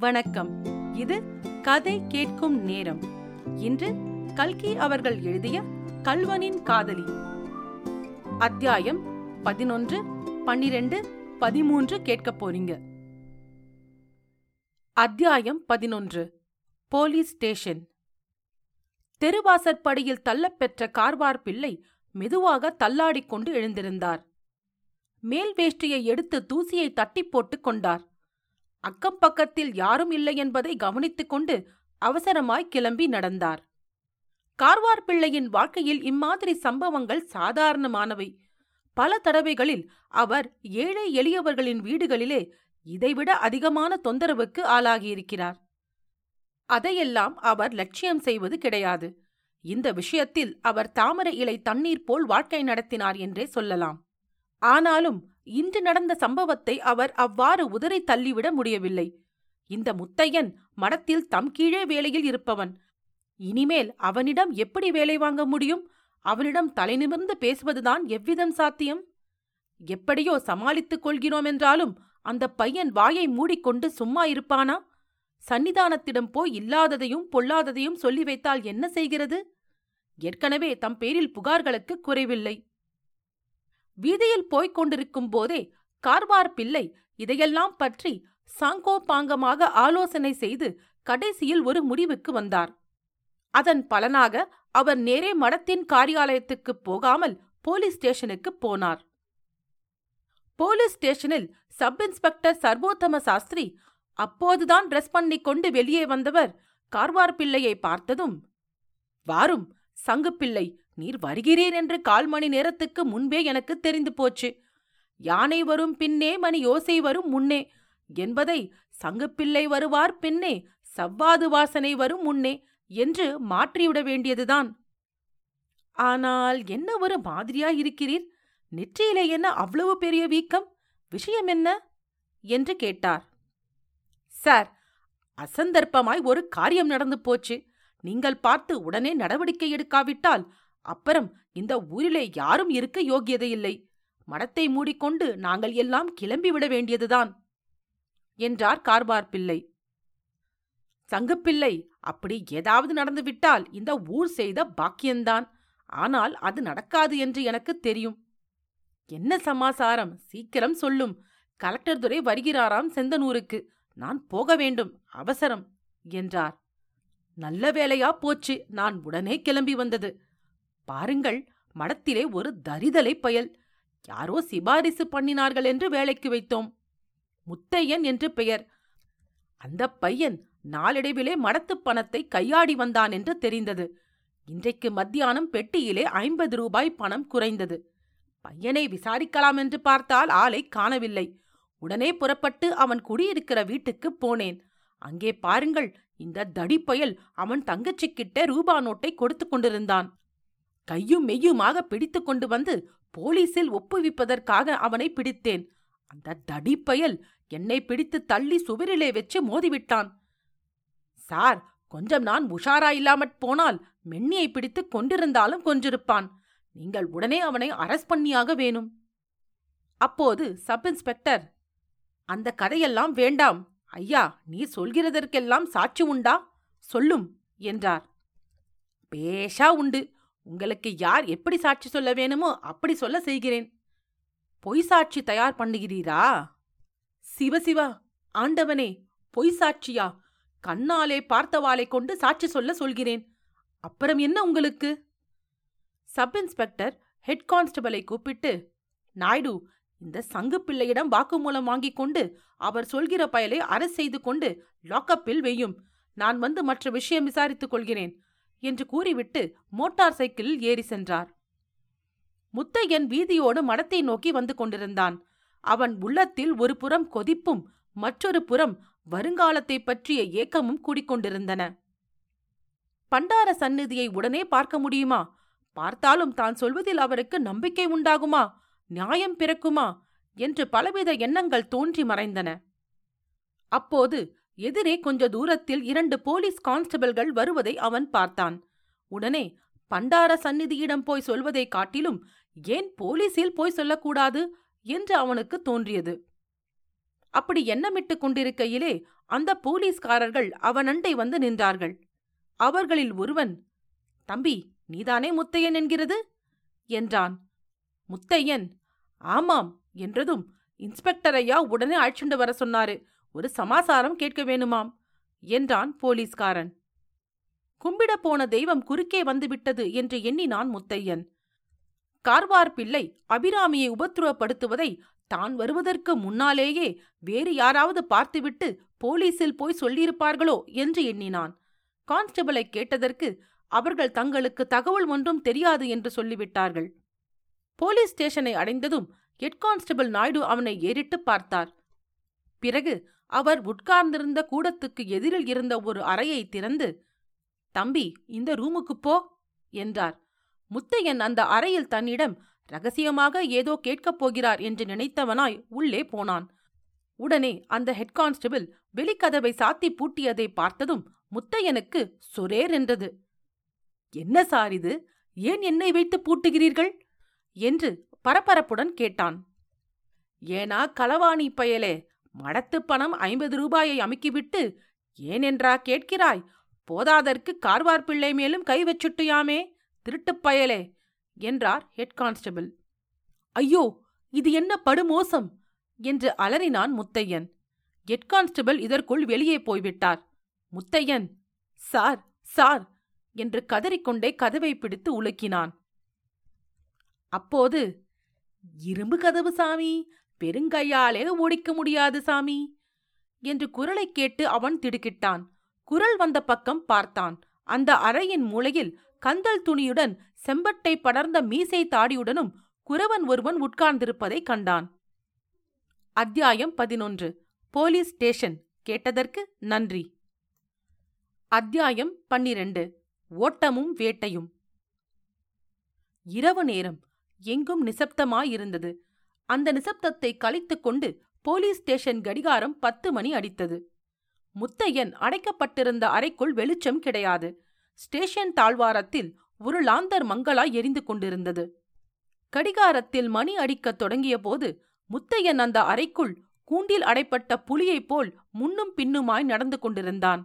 வணக்கம். இது கதை கேட்கும் நேரம். இன்று கல்கி அவர்கள் எழுதிய கல்வனின் காதலி. அத்தியாயம் பதினொன்று பன்னிரண்டு பதிமூன்று கேட்கப் போறீங்க. அத்தியாயம் பதினொன்று போலீஸ் ஸ்டேஷன். தெருவாசற்படியில் தள்ளப்பெற்ற கார்வார் பிள்ளை மெதுவாக தள்ளாடிக்கொண்டு எழுந்திருந்தார். மேல் வேஷ்டியை எடுத்து தூசியை தட்டி போட்டுக் கொண்டார். அக்கம் பக்கத்தில் யாரும் இல்லை என்பதை கவனித்துக் கொண்டு அவசரமாய் கிளம்பி நடந்தார். கார்வார் பிள்ளையின் வாழ்க்கையில் இம்மாதிரி சம்பவங்கள் சாதாரணமானவை. பல தடவைகளில் அவர் ஏழை எளியவர்களின் வீடுகளிலே இதைவிட அதிகமான தொந்தரவுக்கு ஆளாகியிருக்கிறார். அதையெல்லாம் அவர் லட்சியம் செய்வது கிடையாது. இந்த விஷயத்தில் அவர் தாமரை இலை தண்ணீர் போல் வாழ்க்கை நடத்தினார் என்றே சொல்லலாம். ஆனாலும் இன்று நடந்த சம்பவத்தை அவர் அவ்வாறு உதறி தள்ளிவிட முடியவில்லை. இந்த முத்தையன் மடத்தில் தம் கீழே வேலையில் இருப்பவன். இனிமேல் அவனிடம் எப்படி வேலை வாங்க முடியும்? அவனிடம் தலை நிமிர்ந்து பேசுவதுதான் எவ்விதம் சாத்தியம்? எப்படியோ சமாளித்துக் கொள்கிறோம் என்றாலும் அந்த பையன் வாயை மூடிக்கொண்டு சும்மா இருப்பானா? சன்னிதானத்திடம் போய் இல்லாததையும் பொல்லாததையும் சொல்லி வைத்தால் என்ன செய்கிறது? ஏற்கனவே தம் பேரில் புகார்களுக்கு குறைவில்லை. வீதியில் போய்க் கொண்டிருக்கும் போதே கார்வார் பிள்ளை இதையெல்லாம் பற்றி சாங்கோ பாங்கமாக ஆலோசனை செய்து கடைசியில் ஒரு முடிவுக்கு வந்தார். அதன் பலனாக அவர் நேரே மடத்தின் காரியாலயத்துக்குப் போகாமல் போலீஸ் ஸ்டேஷனுக்கு போனார். போலீஸ் ஸ்டேஷனில் சப் இன்ஸ்பெக்டர் சர்வோத்தம சாஸ்திரி அப்போதுதான் ட்ரெஸ் பண்ணிக் கொண்டு வெளியே வந்தவர் கார்வார் பிள்ளையை பார்த்ததும் வாரும் சங்குப்பிள்ளை நீர் வருகிறீர் என்று கால் மணி நேரத்துக்கு முன்பே எனக்கு தெரிந்து போச்சு. யானை வரும் பின்னே மணி யோசை வரும் முன்னே என்பதை சங்குப்பிள்ளை வருவார் பின்னே சவ்வாது வாசனை வரும் முன்னே என்று மாற்றிவிட வேண்டியதுதான். ஆனால் என்ன ஒரு மாதிரியாயிருக்கிறீர் நெற்றியிலே என்ன அவ்வளவு பெரிய வீக்கம்? விஷயம் என்ன? என்று கேட்டார். சார் அசந்தர்ப்பமாய் ஒரு காரியம் நடந்து போச்சு. நீங்கள் பார்த்து உடனே நடவடிக்கை எடுக்காவிட்டால் அப்புறம் இந்த ஊரிலே யாரும் இருக்க யோகியதையில்லை மடத்தை மூடிக்கொண்டு நாங்கள் எல்லாம் கிளம்பிவிட வேண்டியதுதான் என்றார் கார்பார் பிள்ளை. சங்குப்பிள்ளை அப்படி ஏதாவது நடந்துவிட்டால் இந்த ஊர் செய்த பாக்கியந்தான். ஆனால் அது நடக்காது என்று எனக்கு தெரியும். என்ன சமாசாரம் சீக்கிரம் சொல்லும். கலெக்டர் துரை வருகிறாராம் செந்தனூருக்கு. நான் போக வேண்டும் அவசரம் என்றார். நல்ல வேலையா போச்சு நான் உடனே கிளம்பி வந்தது. பாருங்கள் மடத்திலே ஒரு தரிதலை பயல். யாரோ சிபாரிசு பண்ணினார்கள் என்று வேலைக்கு வைத்தோம். முத்தையன் என்று பெயர். அந்த பையன் நாளடைவிலே மடத்துப் பணத்தை கையாடி வந்தான் என்று தெரிந்தது. இன்றைக்கு மத்தியானம் பெட்டியிலே ஐம்பது ரூபாய் பணம் குறைந்தது. பையனை விசாரிக்கலாம் என்று பார்த்தால் ஆளை காணவில்லை. உடனே புறப்பட்டு அவன் குடியிருக்கிற வீட்டுக்குப் போனேன். அங்கே பாருங்கள் இந்த தடிப்பயல் அவன் தங்கச்சிக்கிட்ட ரூபா நோட்டை கொடுத்து கொண்டிருந்தான். கையும் மெய்யுமாக பிடித்து கொண்டு வந்து போலீசில் ஒப்புவிப்பதற்காக அவனை பிடித்தேன். அந்த தடிப்பயல் என்னை பிடித்து தள்ளி சுவரிலே வச்சு மோதிவிட்டான். சார் கொஞ்சம் நான் உஷாரா இல்லாமற் போனால் மென்னியை பிடித்து கொண்டிருந்தாலும் கொன்றிருப்பான். நீங்கள் உடனே அவனை அரஸ்ட் பண்ணியாக வேணும். அப்போது சப் இன்ஸ்பெக்டர் அந்த கதையெல்லாம் வேண்டாம். ஐயா நீ சொல்கிறதற்கெல்லாம் சாட்சி உண்டா? சொல்லும் என்றார். பேஷா உண்டு. உங்களுக்கு யார் எப்படி சாட்சி சொல்ல வேணுமோ அப்படி சொல்ல செய்கிறேன். பொய் சாட்சி தயார் பண்ணுகிறீரா? சிவசிவா ஆண்டவனே பொய் சாட்சியா? கண்ணாலே பார்த்தவாளை கொண்டு சாட்சி சொல்ல சொல்கிறேன். அப்புறம் என்ன உங்களுக்கு? சப் இன்ஸ்பெக்டர் ஹெட் கான்ஸ்டபிளை கூப்பிட்டு நாயுடு இந்த சங்கு பிள்ளையிடம் வாக்குமூலம் வாங்கிக் கொண்டு அவர் சொல்கிற பயலை அரசு செய்து கொண்டு லாக்கப்பில் வெய்யும் நான் வந்து மற்ற விஷயம் விசாரித்துக் கொள்கிறேன். என்று கூறிவிட்டு மோட்டார் சைக்கிளில் ஏறி சென்றார். முத்தையன் வீதியோடு மடத்தை நோக்கி வந்து கொண்டிருந்தான். அவன் உள்ளத்தில் ஒரு புறம் கொதிப்பும் மற்றொரு புறம் வருங்காலத்தை பற்றிய ஏக்கமும் கூடிக்கொண்டிருந்தன. பண்டார சந்நிதியை உடனே பார்க்க முடியுமா? பார்த்தாலும் தான் சொல்வதில் அவருக்கு நம்பிக்கை உண்டாகுமா? நியாயம் பிறக்குமா? என்று பலவித எண்ணங்கள் தோன்றி மறைந்தன. அப்போது எதிரே கொஞ்ச தூரத்தில் இரண்டு போலீஸ் கான்ஸ்டபிள்கள் வருவதை அவன் பார்த்தான். உடனே பண்டார சந்நிதியிடம் போய் சொல்வதைக் காட்டிலும் ஏன் போலீஸில் போய் சொல்லக்கூடாது? என்று அவனுக்கு தோன்றியது. அப்படி எண்ணமிட்டுக் கொண்டிருக்கையிலே அந்த போலீஸ்காரர்கள் அவனண்டை வந்து நின்றார்கள். அவர்களில் ஒருவன் தம்பி நீதானே முத்தையன் என்கிறது? என்றான். முத்தையன்? ஆமாம் என்றதும் இன்ஸ்பெக்டர் ஐயா உடனே அழைச்சுண்டு வர சொன்னாரு. ஒரு சமாசாரம் கேட்க வேணுமாம் என்றான் போலீஸ்காரன். கும்பிடப் போன தெய்வம் குறுக்கே வந்துவிட்டது என்று எண்ணினான் முத்தையன். கார்வார் பிள்ளை அபிராமியை உபத்திரவப்படுத்துவதை தான் வருவதற்கு முன்னாலேயே வேறு யாராவது பார்த்துவிட்டு போலீசில் போய் சொல்லியிருப்பார்களோ என்று எண்ணினான். கான்ஸ்டபிளை கேட்டதற்கு அவர்கள் தங்களுக்கு தகவல் ஒன்றும் தெரியாது என்று சொல்லிவிட்டார்கள். போலீஸ் ஸ்டேஷனை அடைந்ததும் ஹெட் கான்ஸ்டபிள் நாயுடு அவனை ஏறிட்டு பார்த்தார். பிறகு அவர் உட்கார்ந்திருந்த கூடத்துக்கு எதிரில் இருந்த ஒரு அறையை திறந்து தம்பி இந்த ரூமுக்கு போ என்றார். முத்தையன் அந்த அறையில் தன்னிடம் ரகசியமாக ஏதோ கேட்கப் போகிறார் என்று நினைத்தவனாய் உள்ளே போனான். உடனே அந்த ஹெட் கான்ஸ்டபிள் வெளிக்கதவை சாத்தி பூட்டியதை பார்த்ததும் முத்தையனுக்கு சொரேர் என்றது. என்ன சார் இது? ஏன் என்னை வைத்து பூட்டுகிறீர்கள்? என்று பரபரப்புடன் கேட்டான். ஏனா களவாணி பயலே மடத்து பணம் ஐம்பது ரூபாயை அமுக்கிவிட்டு ஏனென்றா கேட்கிறாய்? போதாதற்கு கார்வார் பிள்ளை மேலும் கை வச்சுட்டியாமே? திருட்டுப் பயலே! என்றார் ஹெட் கான்ஸ்டபிள். ஐயோ இது என்ன படுமோசம்! என்று அலறினான் முத்தையன். ஹெட் கான்ஸ்டபிள் இதற்குள் வெளியே போய்விட்டார். முத்தையன்! Sir sir! என்று கதறிக்கொண்டே கதவை பிடித்து உலுக்கினான். அப்போது இரும்பு கதவு சாமி! பெருங்கையாலே ஓடிக்க முடியாது சாமி! என்று குரலைக் கேட்டு அவன் திடுக்கிட்டான். குரல் வந்த பக்கம் பார்த்தான். அந்த அறையின் மூலையில் கந்தல் துணியுடன் செம்பட்டை படர்ந்த மீசை தாடியுடனும் குரவன் ஒருவன் உட்கார்ந்திருப்பதைக் கண்டான். அத்தியாயம் பதினொன்று. Police station. கேட்டதற்கு நன்றி. அத்தியாயம் பன்னிரண்டு. ஓட்டமும் வேட்டையும். இரவு நேரம். எங்கும் நிசப்தமாயிருந்தது. அந்த நிசப்தத்தை கலைத்துக்கொண்டு போலீஸ் ஸ்டேஷன் கடிகாரம் பத்து மணி அடித்தது. முத்தையன் அடைக்கப்பட்டிருந்த அறைக்குள் வெளிச்சம் கிடையாது. ஸ்டேஷன் தாழ்வாரத்தில் ஒரு லாந்தர் மங்களாய் எரிந்து கொண்டிருந்தது. கடிகாரத்தில் மணி அடிக்கத் தொடங்கிய போது முத்தையன் அந்த அறைக்குள் கூண்டில் அடைப்பட்ட புலியைப் போல் முன்னும் பின்னுமாய் நடந்து கொண்டிருந்தான்.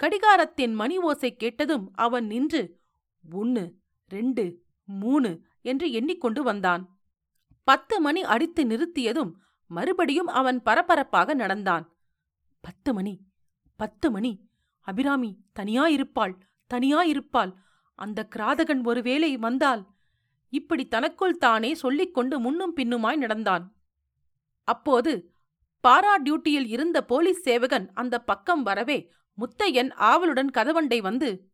கடிகாரத்தின் மணி ஓசை கேட்டதும் அவன் நின்று ஒன்னு ரெண்டு மூணு என்று எண்ணிக்கொண்டு வந்தான். பத்து மணி அடித்து நிறுத்தியதும் மறுபடியும் அவன் பரபரப்பாக நடந்தான். பத்து மணி பத்து மணி. அபிராமி தனியாயிருப்பாள் தனியாயிருப்பாள். அந்த கிராதகன் ஒருவேளை வந்தால் இப்படி தனக்குள் தானே சொல்லிக் கொண்டு முன்னும் பின்னுமாய் நடந்தான். அப்போது பாரா டியூட்டியில் இருந்த போலீஸ் சேவகன் அந்த பக்கம் வரவே முத்தையன் ஆவலுடன் கதவண்டை வந்து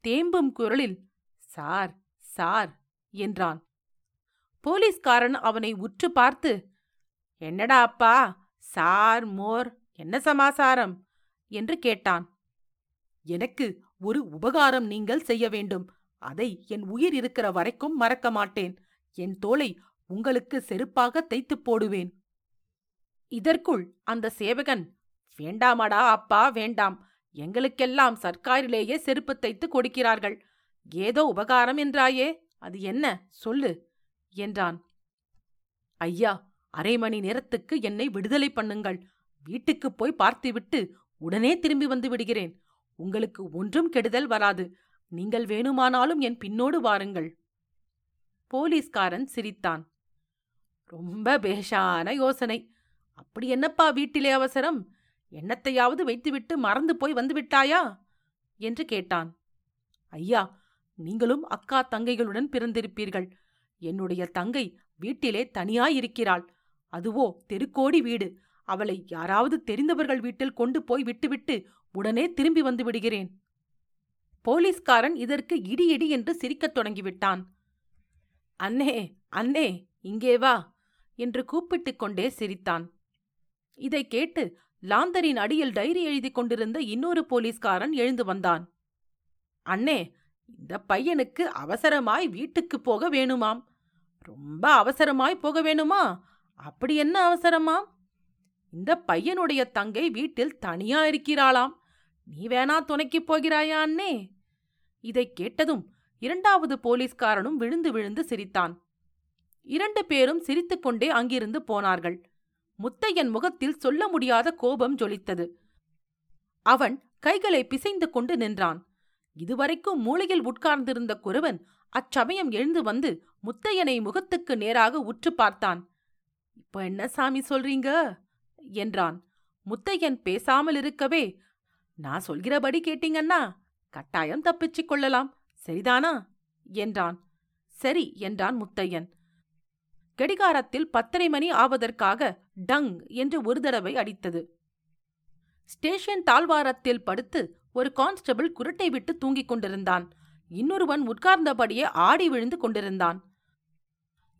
தேம்பும் குரலில் சார் சார் என்றான். போலீஸ்காரன் அவனை உற்று பார்த்து என்னடா அப்பா சார் மோர் என்ன சமாசாரம்? என்று கேட்டான். எனக்கு ஒரு உபகாரம் நீங்கள் செய்ய வேண்டும். அதை என் உயிர் இருக்கிற வரைக்கும் மறக்க மாட்டேன். என் தோலை உங்களுக்கு செருப்பாக தைத்துப் போடுவேன். இதற்குள் அந்த சேவகன் வேண்டாமடா அப்பா வேண்டாம். எங்களுக்கெல்லாம் சர்க்காரிலேயே செருப்பு தைத்து கொடுக்கிறார்கள். ஏதோ உபகாரம் என்றாயே. அது என்ன? சொல்லு. என்றான். ஐயா அரை மணி நேரத்துக்கு என்னை விடுதலை பண்ணுங்கள். வீட்டுக்குப் போய் பார்த்துவிட்டு உடனே திரும்பி வந்து விடுகிறேன். உங்களுக்கு ஒன்றும் கெடுதல் வராது. நீங்கள் வேணுமானாலும் என் பின்னோடு வாருங்கள். போலீஸ்காரன் சிரித்தான். ரொம்ப பேஷான யோசனை. அப்படி என்னப்பா வீட்டிலே அவசரம்? என்னத்தையாவது வைத்துவிட்டு மறந்து போய் வந்து விட்டாயா? என்று கேட்டான். ஐயா நீங்களும் அக்கா தங்கைகளுடன் பிறந்திருப்பீர்கள். என்னுடைய தங்கை வீட்டிலே தனியாயிருக்கிறாள். அதுவோ தெருக்கோடி வீடு. அவளை யாராவது தெரிந்தவர்கள் வீட்டில் கொண்டு போய் விட்டுவிட்டு உடனே திரும்பி வந்து விடுகிறேன். போலீஸ்காரன் இதற்கு இடி இடி என்று சிரிக்கத் தொடங்கிவிட்டான். அன்னே அன்னே இங்கே வா என்று கூப்பிட்டுக் கொண்டே சிரித்தான். இதை கேட்டு லாந்தரின் அடியில் டைரி எழுதி கொண்டிருந்த இன்னொரு போலீஸ்காரன் எழுந்து வந்தான். அண்ணே இந்த பையனுக்கு அவசரமாய் வீட்டுக்கு போக வேணுமாம். ரொம்ப அவசரமாய் போக வேணுமா? அப்படி என்ன அவசரமாம்? இந்த பையனுடைய தங்கை வீட்டில் தனியா இருக்கிறாளாம். நீ வேணா துணைக்குப் போகிறாயா அண்ணே? இதைக் கேட்டதும் இரண்டாவது போலீஸ்காரனும் விழுந்து விழுந்து சிரித்தான். இரண்டு பேரும் சிரித்துக்கொண்டே அங்கிருந்து போனார்கள். முத்தையன் முகத்தில் சொல்ல முடியாத கோபம் ஜொலித்தது. அவன் கைகளை பிசைந்து கொண்டு நின்றான். இதுவரைக்கும் மூளையில் உட்கார்ந்திருந்த குருவன் அச்சமயம் எழுந்து வந்து முத்தையனை முகத்துக்கு நேராக உற்று பார்த்தான். இப்ப என்ன சாமி சொல்றீங்க? என்றான். முத்தையன் பேசாமல் இருக்கவே நான் சொல்கிறபடி கேட்டீங்கன்னா கட்டாயம் தப்பிச்சுக் கொள்ளலாம். சரிதானா? என்றான். சரி என்றான் முத்தையன். கடிகாரத்தில் பத்தரை மணி ஆவதற்காக டங் என்று ஒரு தடவை அடித்தது. ஸ்டேஷன் தாழ்வாரத்தில் படுத்து ஒரு கான்ஸ்டபிள் குரட்டை விட்டு தூங்கிக் கொண்டிருந்தான். இன்னொருவன் உட்கார்ந்தபடியே ஆடி விழுந்து கொண்டிருந்தான்.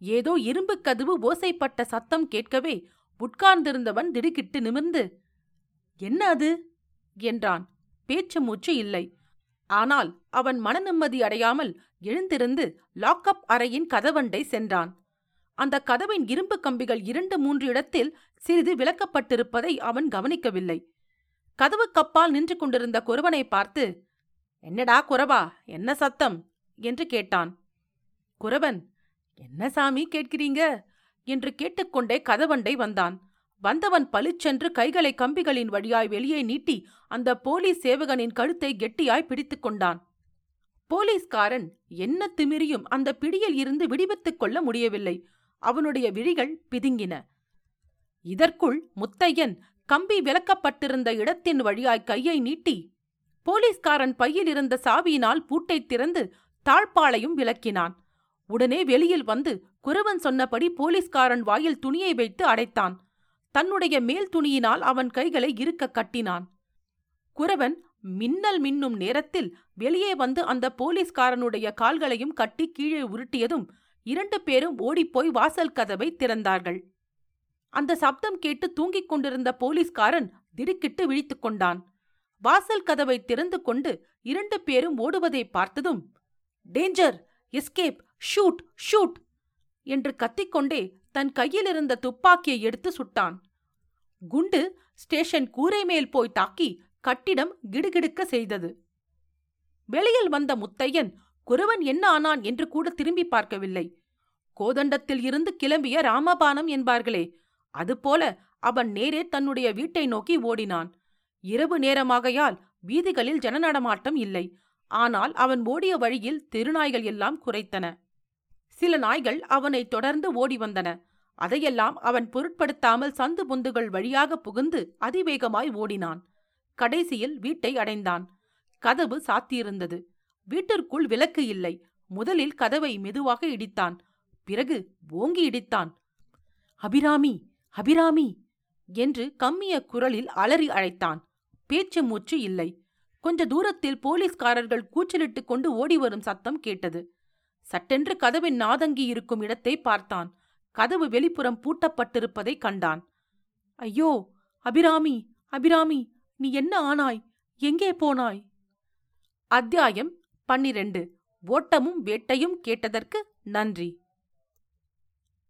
ஏதோ இரும்பு கதவு ஓசைப்பட்ட சத்தம் கேட்கவே உட்கார்ந்திருந்தவன் திடுக்கிட்டு நிமிர்ந்து என்ன அது? என்றான். பேச்சு மூச்சு இல்லை. ஆனால் அவன் மன நிம்மதி அடையாமல் எழுந்திருந்து லாக்அப் அறையின் கதவண்டை சென்றான். அந்த கதவின் இரும்பு கம்பிகள் இரண்டு மூன்று இடத்தில் சிறிது விளக்கப்பட்டிருப்பதை அவன் கவனிக்கவில்லை. கதவுக்கப்பால் நின்று கொண்டிருந்த குறவனை பார்த்து என்னடா குறவா என்ன சத்தம்? என்று கேட்டான். குரவன் என்ன சாமி கேட்கிறீங்க? என்று கேட்டுக்கொண்டே கதவண்டை வந்தான். வந்தவன் பளிச்சென்று கைகளை கம்பிகளின் வழியாய் வெளியே நீட்டி அந்த போலீஸ் சேவகனின் கழுத்தை கெட்டியாய் பிடித்துக் கொண்டான். போலீஸ்காரன் என்ன திமிரியும் அந்த பிடியில் இருந்து விடுவித்துக் கொள்ள முடியவில்லை. அவனுடைய விழிகள் பிதுங்கின. இதற்குள் முத்தையன் கம்பி விலக்கப்பட்டிருந்த இடத்தின் வழியாய் கையை நீட்டி போலீஸ்காரன் பையில் இருந்த சாவியினால் பூட்டை திறந்து தாழ்பாளையும் விளக்கினான். உடனே வெளியில் வந்து குருவன் சொன்னபடி போலீஸ்காரன் வாயில் துணியை வைத்து அடைத்தான். தன்னுடைய மேல் துணியினால் அவன் கைகளை இருக்க கட்டினான். குரவன் மின்னல் மின்னும் நேரத்தில் வெளியே வந்து அந்த போலீஸ்காரனுடைய கால்களையும் கட்டி கீழே உருட்டியதும் இரண்டு பேரும் ஓடிப்போய் வாசல் கதவை திறந்தார்கள். அந்த சப்தம் கேட்டு தூங்கிக் கொண்டிருந்த போலீஸ்காரன் திடுக்கிட்டு விழித்துக் கொண்டான். வாசல் கதவை திறந்து கொண்டு இரண்டு பேரும் ஓடுவதை பார்த்ததும் டேஞ்சர்! எஸ்கேப்! ஷூட்! ஷூட்! என்று கத்திக்கொண்டே தன் கையில் இருந்த துப்பாக்கியை எடுத்து சுட்டான். குண்டு ஸ்டேஷன் கூரை மேல் போய் தாக்கி கட்டிடம் கிடுகிடுக்க செய்தது. வெளியில் வந்த முத்தையன் குருவன் என்ன ஆனான்? என்று கூட திரும்பி பார்க்கவில்லை. கோதண்டத்தில் இருந்து கிளம்பிய ராமபானம் என்பார்களே அதுபோல அவன் நேரே தன்னுடைய வீட்டை நோக்கி ஓடினான். இரவு நேரமாகையால் வீதிகளில் ஜனநடமாட்டம் இல்லை. ஆனால் அவன் ஓடிய வழியில் தெருநாய்கள் எல்லாம் குறைத்தன சில நாய்கள் அவனை தொடர்ந்து ஓடி வந்தன. அதையெல்லாம் அவன் பொருட்படுத்தாமல் சந்து பொந்துகள் வழியாக புகுந்து அதிவேகமாய் ஓடினான். கடைசியில் வீட்டை அடைந்தான். கதவு சாத்தியிருந்தது. வீட்டிற்குள் விளக்கு இல்லை. முதலில் கதவை மெதுவாக இடித்தான். பிறகு ஓங்கி இடித்தான். அபிராமி அபிராமி! என்று கம்மிய குரலில் அலறி அழைத்தான். பேச்சு மூச்சு இல்லை. கொஞ்ச தூரத்தில் போலீஸ்காரர்கள் கூச்சலிட்டுக் கொண்டு ஓடி வரும் சத்தம் கேட்டது. சட்டென்று கதவின் நாதங்கி இருக்கும் இடத்தை பார்த்தான். கதவு வெளிப்புறம் பூட்டப்பட்டிருப்பதை கண்டான். ஐயோ! அபிராமி! அபிராமி! நீ என்ன ஆனாய்? எங்கே போனாய்? அத்தியாயம் பன்னிரண்டு. ஓட்டமும் வேட்டையும் கேட்டதற்கு நன்றி.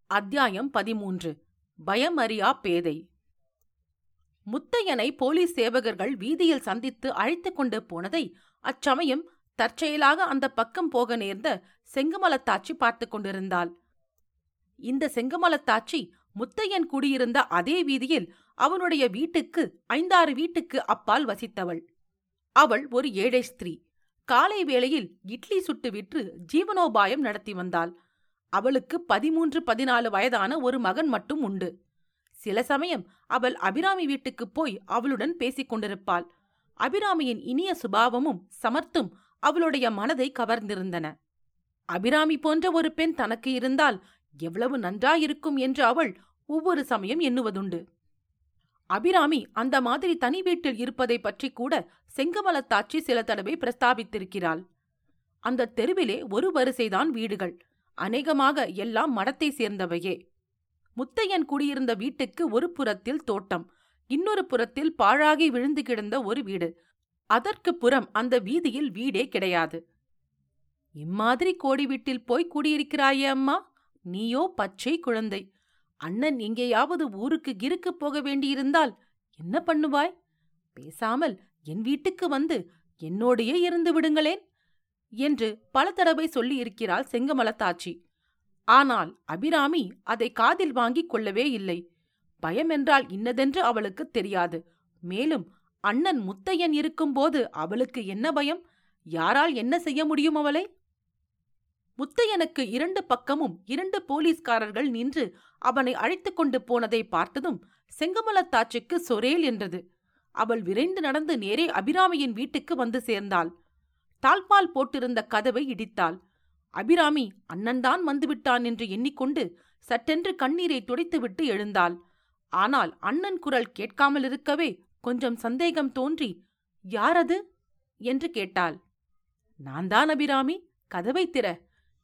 அத்தியாயம் பதிமூன்று. பயமறியா பேதை. முத்தையனை போலீஸ் சேவகர்கள் வீதியில் சந்தித்து அழைத்துக் கொண்டு போனதை அச்சமயம் தற்செயலாக அந்த பக்கம் போக நேர்ந்த செங்கமலத்தாச்சி பார்த்து கொண்டிருந்தாள். இந்த செங்கமலத்தாச்சி முத்தையன் குடியிருந்த அதே வீதியில் அவனுடைய வீட்டுக்கு ஐந்தாறு வீட்டுக்கு அப்பால் வசித்தவள். அவள் ஒரு ஏழை ஸ்திரீ. காலை வேளையில் இட்லி சுட்டு விற்று ஜீவனோபாயம் நடத்தி வந்தாள். அவளுக்கு பதிமூன்று பதினாலு வயதான ஒரு மகன் மட்டும் உண்டு. சில சமயம் அவள் அபிராமி வீட்டுக்குப் போய் அவளுடன் பேசிக் கொண்டிருப்பாள். அபிராமியின் இனிய சுபாவமும் சமர்த்தும் அவளுடைய மனதை கவர்ந்திருந்தன. அபிராமி போன்ற ஒரு பெண் தனக்கு இருந்தால் எவ்வளவு நன்றாயிருக்கும் என்று அவள் ஒவ்வொரு சமயம் எண்ணுவதுண்டு. அபிராமி அந்த மாதிரி தனி வீட்டில் இருப்பதை பற்றி கூட செங்கமலத்தாச்சி சில தடவை பிரஸ்தாபித்திருக்கிறாள். அந்த தெருவிலே ஒரு வரிசைதான் வீடுகள். அநேகமாக எல்லாம் மடத்தை சேர்ந்தவையே. முத்தையன் குடியிருந்த வீட்டுக்கு ஒரு புறத்தில் தோட்டம் இன்னொரு புறத்தில் பாழாகி விழுந்து கிடந்த ஒரு வீடு. அதற்கு புறம் அந்த வீதியில் வீடே கிடையாது. இம்மாதிரி கோடி வீட்டில் போய் குடியிருக்கிறாயே அம்மா? நீயோ பச்சை குழந்தை. அண்ணன் எங்கேயாவது ஊருக்கு கிருக்கு போக வேண்டியிருந்தால் என்ன பண்ணுவாய்? பேசாமல் என் வீட்டுக்கு வந்து என்னோடையே இருந்து விடுங்களேன். என்று பல தடவை சொல்லியிருக்கிறாள் செங்கமலத்தாச்சி. ஆனால் அபிராமி அதை காதில் வாங்கிக் கொள்ளவே இல்லை. பயம் என்றால் இன்னதென்று அவளுக்கு தெரியாது. மேலும் அண்ணன் முத்தையன் இருக்கும்போது அவளுக்கு என்ன பயம்? யாரால் என்ன செய்ய முடியும் அவளை? முத்தையனுக்கு இரண்டு பக்கமும் இரண்டு போலீஸ்காரர்கள் நின்று அவனை அழைத்துக் கொண்டு போனதை பார்த்ததும் செங்கமலத்தாச்சிக்கு சொரேல் என்றது. அவள் விரைந்து நடந்து நேரே அபிராமியின் வீட்டுக்கு வந்து சேர்ந்தாள். தாழ்பால் போட்டிருந்த கதவை இடித்தாள். அபிராமி அண்ணன்தான் வந்துவிட்டான் என்று எண்ணிக்கொண்டு சட்டென்று கண்ணீரை துடைத்துவிட்டு எழுந்தாள். ஆனால் அண்ணன் குரல் கேட்காமல் இருக்கவே கொஞ்சம் சந்தேகம் தோன்றி யாரது? என்று கேட்டாள். நான் தான் அபிராமி கதவை திற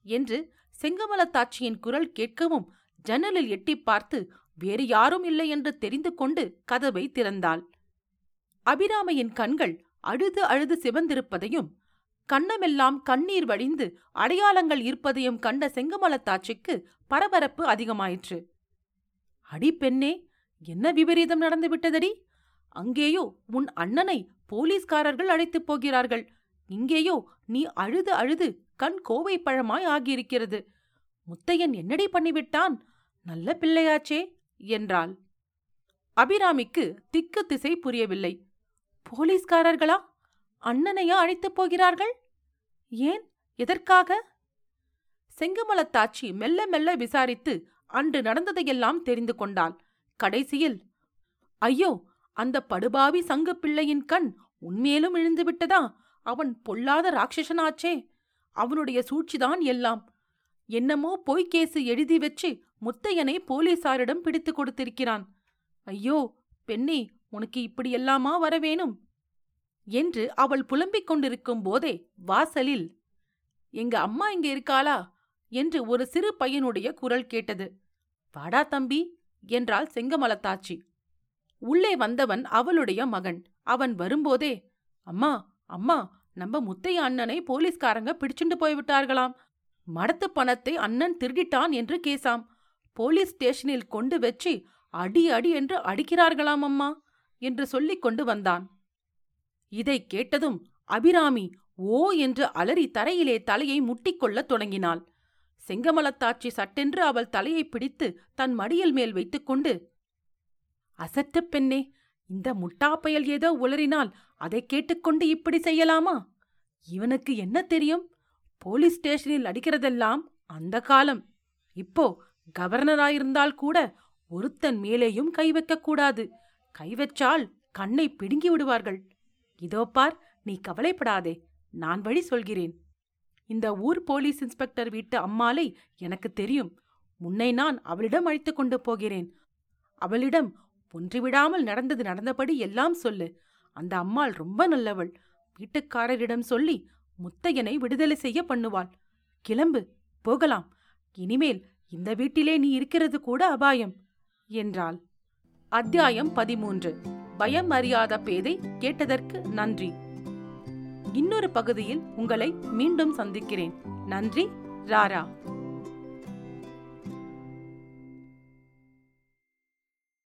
என்று செங்கமலத்தாட்சியின் குரல் கேட்கவும் ஜன்னலில் எட்டிப் பார்த்து வேறு யாரும் இல்லை என்று தெரிந்து கொண்டு கதவை திறந்தாள். அபிராமையின் கண்கள் அழுது அழுது சிவந்திருப்பதையும் கண்ணமெல்லாம் கண்ணீர் வழிந்து அடையாளங்கள் இருப்பதையும் கண்ட செங்கமலத்தாட்சிக்கு பரபரப்பு அதிகமாயிற்று. அடி பெண்ணே என்ன விபரீதம் நடந்து விட்டதடி? அங்கேயோ உன் அண்ணனை போலீஸ்காரர்கள் அழைத்துப் போகிறார்கள். இங்கேயோ நீ அழுது அழுது கண் கோவை பழமாய் ஆகியிருக்கிறது. முத்தையன் என்னடி பண்ணிவிட்டான்? நல்ல பிள்ளையாச்சே! என்றாள். அபிராமிக்கு திக்கு திசை புரியவில்லை. போலீஸ்காரர்களா? அண்ணனையா அழைத்துப் போகிறார்கள்? ஏன்? எதற்காக? செங்கமலத்தாச்சி மெல்ல மெல்ல விசாரித்து அன்று நடந்ததையெல்லாம் தெரிந்து கொண்டாள். கடைசியில் ஐயோ அந்த படுபாவி சங்கு பிள்ளையின் கண் உண்மையிலும் இழுந்துவிட்டதா? அவன் பொல்லாத ராட்சசனாச்சே. அவனுடைய சூழ்ச்சிதான் எல்லாம். என்னமோ பொய்க்கேசு எழுதி வச்சு முத்தையனை போலீசாரிடம் பிடித்து கொடுத்திருக்கிறான். ஐயோ பெண்ணே உனக்கு இப்படியெல்லாமா வரவேணும்? என்று அவள் புலம்பிக் கொண்டிருக்கும் போதே வாசலில் எங்க அம்மா இங்க இருக்காளா? என்று ஒரு சிறு பையனுடைய குரல் கேட்டது. வாடா தம்பி என்றாள் செங்கமலத்தாச்சி. உள்ளே வந்தவன் அவளுடைய மகன். அவன் வரும்போதே அம்மா அம்மா நம்ம முத்தைய அண்ணனை போலீஸ்காரங்க பிடிச்சுண்டு போய்விட்டார்களாம் மடத்து பணத்தை அண்ணன் திருடிட்டான் என்று கேசாம். போலீஸ் ஸ்டேஷனில் கொண்டு வச்சு அடி அடி என்று அடிக்கிறார்களாம் அம்மா என்று சொல்லிக் கொண்டு வந்தான். இதைக் கேட்டதும் அபிராமி ஓ என்று அலறி தரையிலே தலையை முட்டிக்கொள்ளத் தொடங்கினாள். செங்கமலத்தாட்சி சட்டென்று அவள் தலையை பிடித்து தன் மடியில் மேல் வைத்துக்கொண்டு அசட்டு பெண்ணே இந்த முட்டாப்பயல் ஏதோ உளறினால் அதை கேட்டுக்கொண்டு இப்படி செய்யலாமா? இவனுக்கு என்ன தெரியும்? போலீஸ் ஸ்டேஷனில் அடிக்கிறதெல்லாம் அந்த காலம். இப்போ கவர்னராயிருந்தால் கூட ஒருத்தன் மேலேயும் கை வைக்கக்கூடாது கை வச்சால் கண்ணை பிடுங்கி விடுவார்கள். இதோ பார் நீ கவலைப்படாதே நான் வழி சொல்கிறேன். இந்த ஊர் போலீஸ் இன்ஸ்பெக்டர் வீட்டு அம்மாளை எனக்கு தெரியும். முன்னை நான் அவளிடம் அழைத்து கொண்டு போகிறேன். அவளிடம் ஒன்றிவிடாமல் நடந்தது நடந்தபடி எல்லாம் சொல்லு. அந்த அம்மாள் ரொம்ப நல்லவள். வீட்டுக்காரரிடம் சொல்லி முத்தையனை விடுதலை செய்ய பண்ணுவாள். கிளம்பு போகலாம். இனிமேல் இந்த வீட்டிலே நீ இருக்கிறது கூட அபாயம் என்றாள். அத்தியாயம் பதிமூன்று. பயம் அறியாத பேதை கேட்டதற்கு நன்றி. இன்னொரு பகுதியில் உங்களை மீண்டும் சந்திக்கிறேன். நன்றி ராரா.